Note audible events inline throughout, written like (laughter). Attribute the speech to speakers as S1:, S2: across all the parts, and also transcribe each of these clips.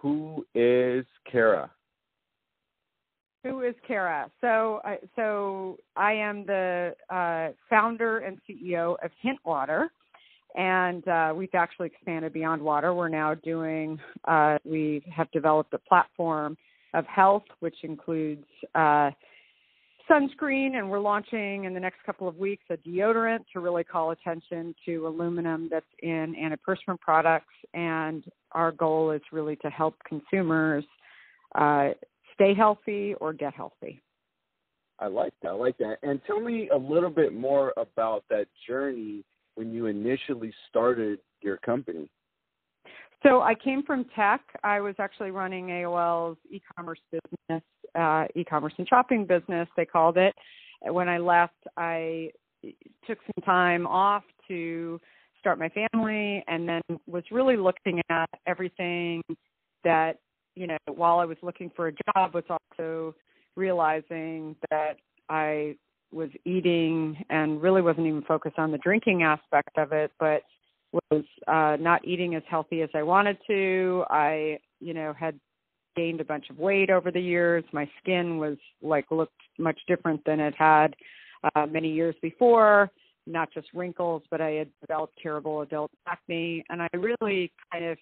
S1: who is Kara?
S2: Who is Kara? So, uh, so I am the uh, founder and CEO of Hint Water, and uh, we've actually expanded beyond water. We're now doing. Uh, we have developed a platform of health, which includes uh, sunscreen, and we're launching in the next couple of weeks a deodorant to really call attention to aluminum that's in antiperspirant products. And our goal is really to help consumers uh, stay healthy or get healthy.
S1: I like that. I like that. And tell me a little bit more about that journey when you initially started your company.
S2: So I came from tech. I was actually running AOL's e-commerce business, uh, e-commerce and shopping business, they called it. When I left, I took some time off to start my family and then was really looking at everything that, you know, while I was looking for a job was also realizing that I was eating and really wasn't even focused on the drinking aspect of it, but was uh not eating as healthy as I wanted to. I, you know, had gained a bunch of weight over the years. My skin was like looked much different than it had uh many years before, not just wrinkles, but I had developed terrible adult acne and I really kind of,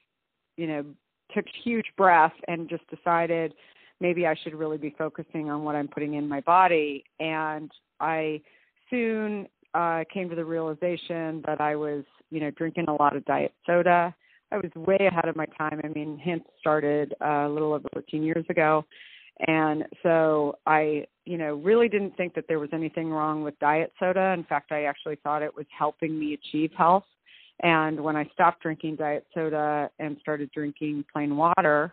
S2: you know, took huge breath and just decided maybe I should really be focusing on what I'm putting in my body and I soon uh came to the realization that I was you know, drinking a lot of diet soda. I was way ahead of my time. I mean, Hint started uh, a little over 14 years ago. And so I, you know, really didn't think that there was anything wrong with diet soda. In fact, I actually thought it was helping me achieve health. And when I stopped drinking diet soda and started drinking plain water,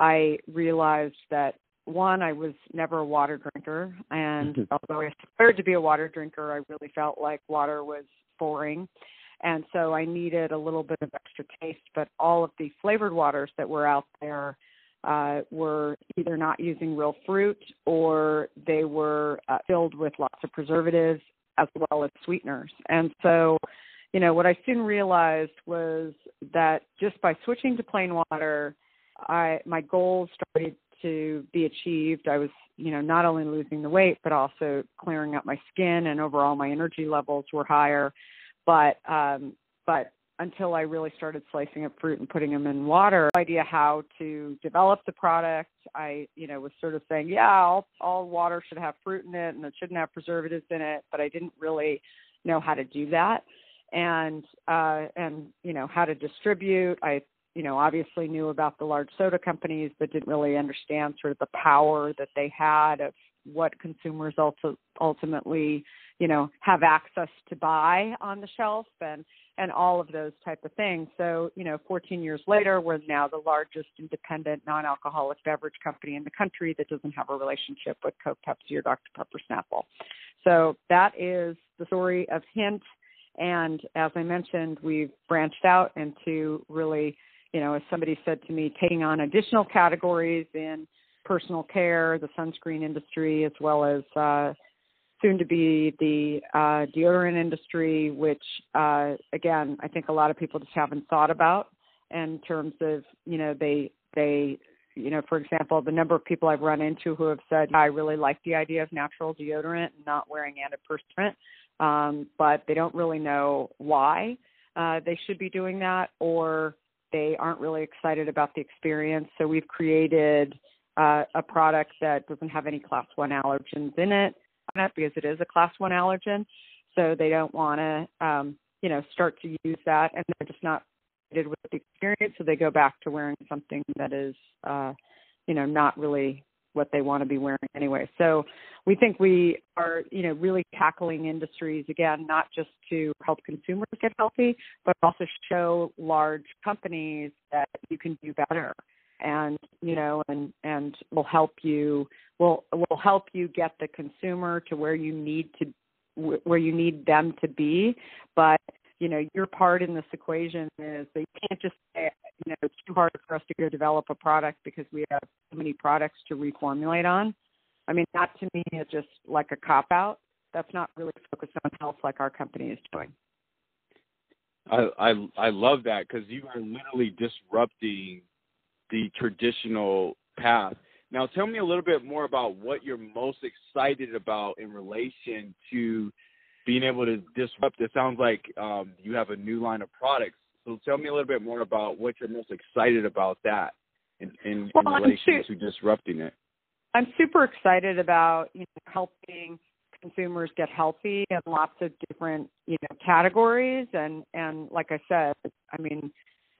S2: I realized that one, I was never a water drinker. And although I aspired to be a water drinker, I really felt like water was boring and so I needed a little bit of extra taste. But all of the flavored waters that were out there uh, were either not using real fruit or they were uh, filled with lots of preservatives as well as sweeteners. And so, you know, what I soon realized was that just by switching to plain water, I my goals started to be achieved. I was, you know, not only losing the weight but also clearing up my skin and overall my energy levels were higher but um, but until I really started slicing up fruit and putting them in water, no idea how to develop the product. I, you know, was sort of saying, yeah, all, all water should have fruit in it and it shouldn't have preservatives in it, but I didn't really know how to do that. And uh, and you know how to distribute. I you know obviously knew about the large soda companies, but didn't really understand sort of the power that they had of what consumers also ultimately you know have access to buy on the shelf and and all of those type of things. So you know 14 years later we're now the largest independent non-alcoholic beverage company in the country that doesn't have a relationship with coke pepsi or dr. Pepper snapple. So that is the story of hint. And as i mentioned we've branched out into really you know as somebody said to me taking on additional categories in personal care the sunscreen industry as well as uh soon to be the uh, deodorant industry, which uh, again I think a lot of people just haven't thought about in terms of you know they they you know for example the number of people I've run into who have said I really like the idea of natural deodorant and not wearing antiperspirant, um, but they don't really know why uh, they should be doing that or they aren't really excited about the experience. So we've created uh, a product that doesn't have any class one allergens in it because it is a class one allergen. So they don't want to, um, you know, start to use that, and they're just not fitted with the experience, so they go back to wearing something that is, uh, you know, not really what they want to be wearing anyway. So we think we are, you know, really tackling industries again, not just to help consumers get healthy, but also show large companies that you can do better and you know and and will help you will will help you get the consumer to where you need to where you need them to be. But you know your part in this equation is that you can't just say you know it's too hard for us to go develop a product because we have so many products to reformulate on. I mean that to me is just like a cop out. That's not really focused on health like our company is doing.
S1: I I, I love that because you are literally disrupting the traditional path. Now, tell me a little bit more about what you're most excited about in relation to being able to disrupt. It sounds like um, you have a new line of products. So, tell me a little bit more about what you're most excited about that in, in,
S2: well,
S1: in relation su- to disrupting it.
S2: I'm super excited about you know helping consumers get healthy in lots of different you know categories and and like I said, I mean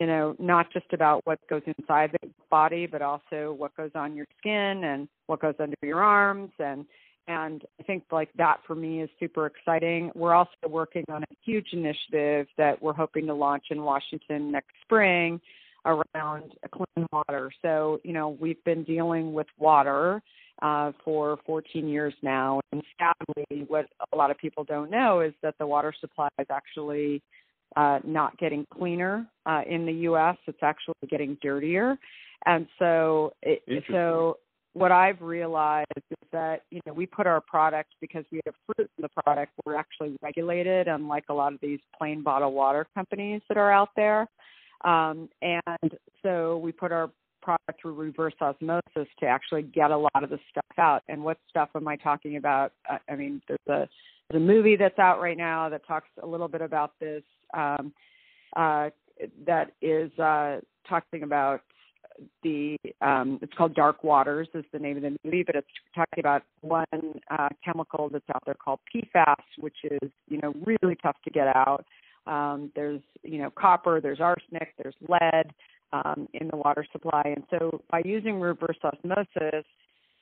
S2: you know, not just about what goes inside the body, but also what goes on your skin and what goes under your arms and and I think like that for me is super exciting. We're also working on a huge initiative that we're hoping to launch in Washington next spring around clean water. So, you know, we've been dealing with water uh, for 14 years now. And sadly, what a lot of people don't know is that the water supply is actually uh, not getting cleaner uh, in the U.S. It's actually getting dirtier, and so it, so what I've realized is that you know we put our product because we have fruit in the product. We're actually regulated, unlike a lot of these plain bottle water companies that are out there. Um, and so we put our product through reverse osmosis to actually get a lot of the stuff out. And what stuff am I talking about? Uh, I mean, there's a there's a movie that's out right now that talks a little bit about this um, uh, that is uh, talking about the um, it's called Dark Waters is the name of the movie, but it's talking about one uh, chemical that's out there called PFAS, which is you know really tough to get out. Um, there's you know copper, there's arsenic, there's lead um, in the water supply, and so by using reverse osmosis,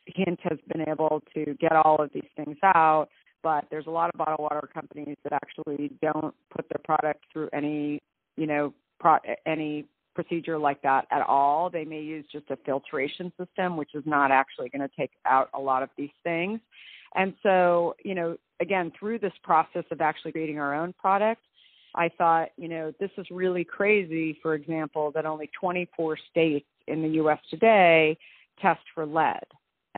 S2: Hint has been able to get all of these things out but there's a lot of bottled water companies that actually don't put their product through any, you know, pro- any procedure like that at all. They may use just a filtration system, which is not actually going to take out a lot of these things. And so, you know, again, through this process of actually creating our own product, I thought, you know, this is really crazy, for example, that only 24 states in the US today test for lead.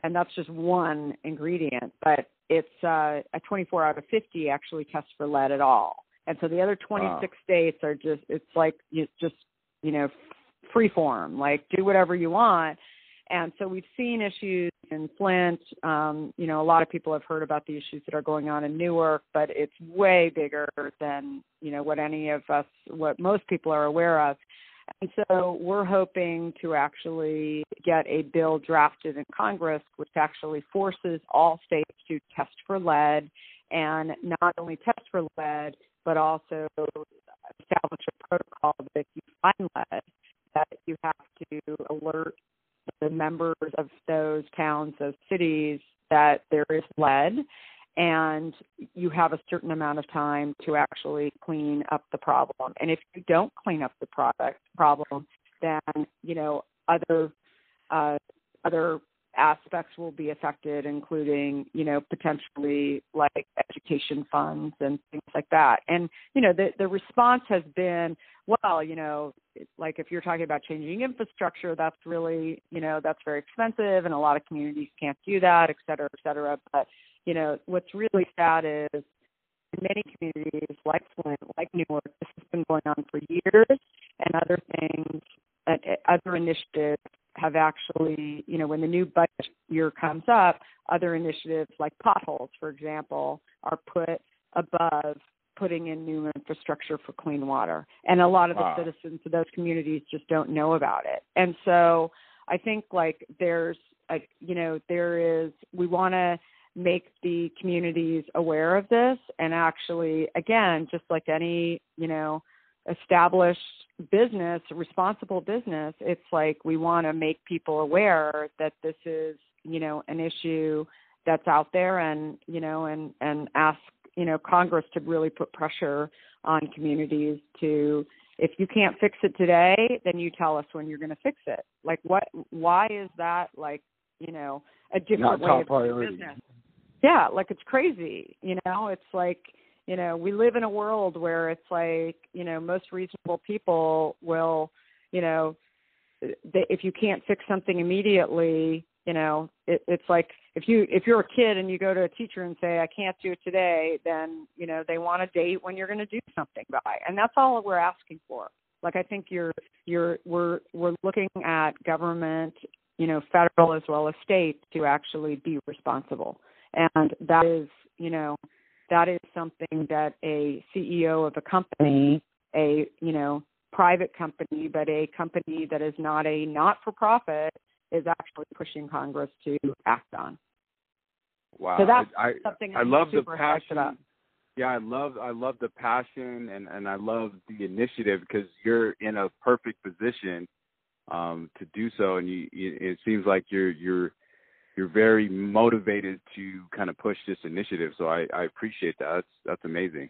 S2: And that's just one ingredient. But it's uh, a 24 out of 50 actually test for lead at all. And so the other 26 wow. states are just it's like you just you know free form, like do whatever you want. And so we've seen issues in Flint. Um, you know, a lot of people have heard about the issues that are going on in Newark, but it's way bigger than you know what any of us, what most people are aware of. And so we're hoping to actually get a bill drafted in Congress which actually forces all states to test for lead and not only test for lead, but also establish a protocol that if you find lead, that you have to alert the members of those towns, those cities, that there is lead and you have a certain amount of time to actually clean up the problem. And if you don't clean up the product problem, then you know other uh, other aspects will be affected, including you know potentially like education funds and things like that. And you know the the response has been, well, you know, like if you're talking about changing infrastructure, that's really you know that's very expensive, and a lot of communities can't do that, et cetera, et cetera. But you know, what's really sad is in many communities like Flint, like Newark, this has been going on for years, and other things, uh, other initiatives have actually, you know, when the new budget year comes up, other initiatives like potholes, for example, are put above putting in new infrastructure for clean water. And a lot of wow. the citizens of those communities just don't know about it. And so I think like there's, a, you know, there is, we want to, make the communities aware of this and actually again just like any you know established business responsible business it's like we want to make people aware that this is you know an issue that's out there and you know and and ask you know congress to really put pressure on communities to if you can't fix it today then you tell us when you're going to fix it like what why is that like you know a different
S1: Not
S2: way of
S1: priority.
S2: business yeah like it's crazy you know it's like you know we live in a world where it's like you know most reasonable people will you know if you can't fix something immediately you know it, it's like if you if you're a kid and you go to a teacher and say i can't do it today then you know they want a date when you're going to do something by and that's all we're asking for Like I think you're you're we're we're looking at government, you know, federal as well as state to actually be responsible. And that is, you know, that is something that a CEO of a company, a, you know, private company, but a company that is not a not for profit is actually pushing Congress to act on.
S1: Wow.
S2: So that's
S1: I,
S2: something
S1: I
S2: I'm
S1: love the passion. Yeah, I love I love the passion and and I love the initiative because you're in a perfect position um to do so and you, you it seems like you're you're you're very motivated to kind of push this initiative. So I I appreciate that. That's that's amazing.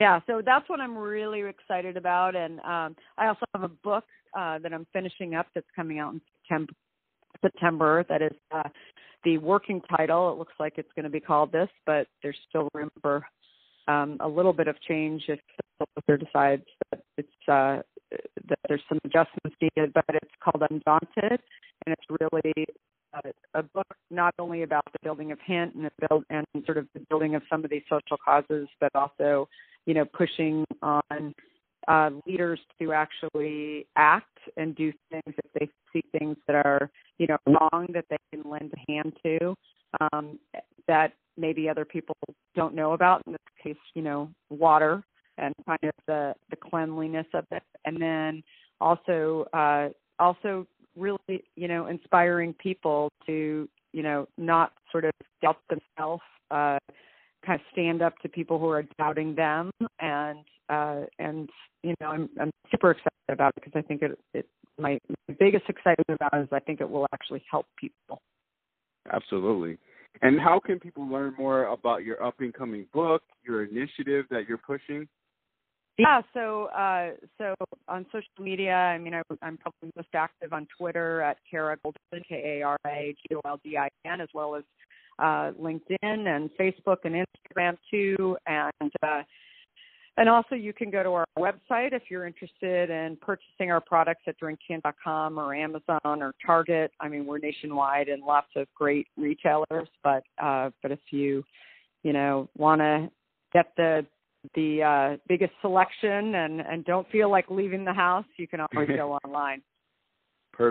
S2: Yeah, so that's what I'm really excited about, and um, I also have a book uh, that I'm finishing up that's coming out in September. September that is uh, the working title. It looks like it's going to be called this, but there's still room for um, a little bit of change if the publisher decides that it's uh, that there's some adjustments needed. But it's called Undaunted, and it's really a, book not only about the building of Hint and the build and sort of the building of some of these social causes, but also you know pushing on uh, leaders to actually act and do things if they see things that are you know wrong that they can lend a hand to um, that maybe other people don't know about. In this case, you know, water and kind of the the cleanliness of it, and then also uh, also really you know inspiring people to you know not sort of doubt themselves. Uh, kind of stand up to people who are doubting them and uh and you know i'm i'm super excited about it because i think it it my, my biggest excitement about it is i think it will actually help people
S1: Absolutely. And how can people learn more about your up and coming book, your initiative that you're pushing?
S2: Yeah so uh so on social media i mean I, i'm probably most active on twitter at kara goldin k a r a g o l d i n as well as uh linkedin and facebook and instagram too and uh and also, you can go to our website if you're interested in purchasing our products at drinkhint.com or Amazon or Target. I mean, we're nationwide and lots of great retailers. But uh, but if you you know want to get the the uh, biggest selection and and don't feel like leaving the house, you can always go (laughs) online.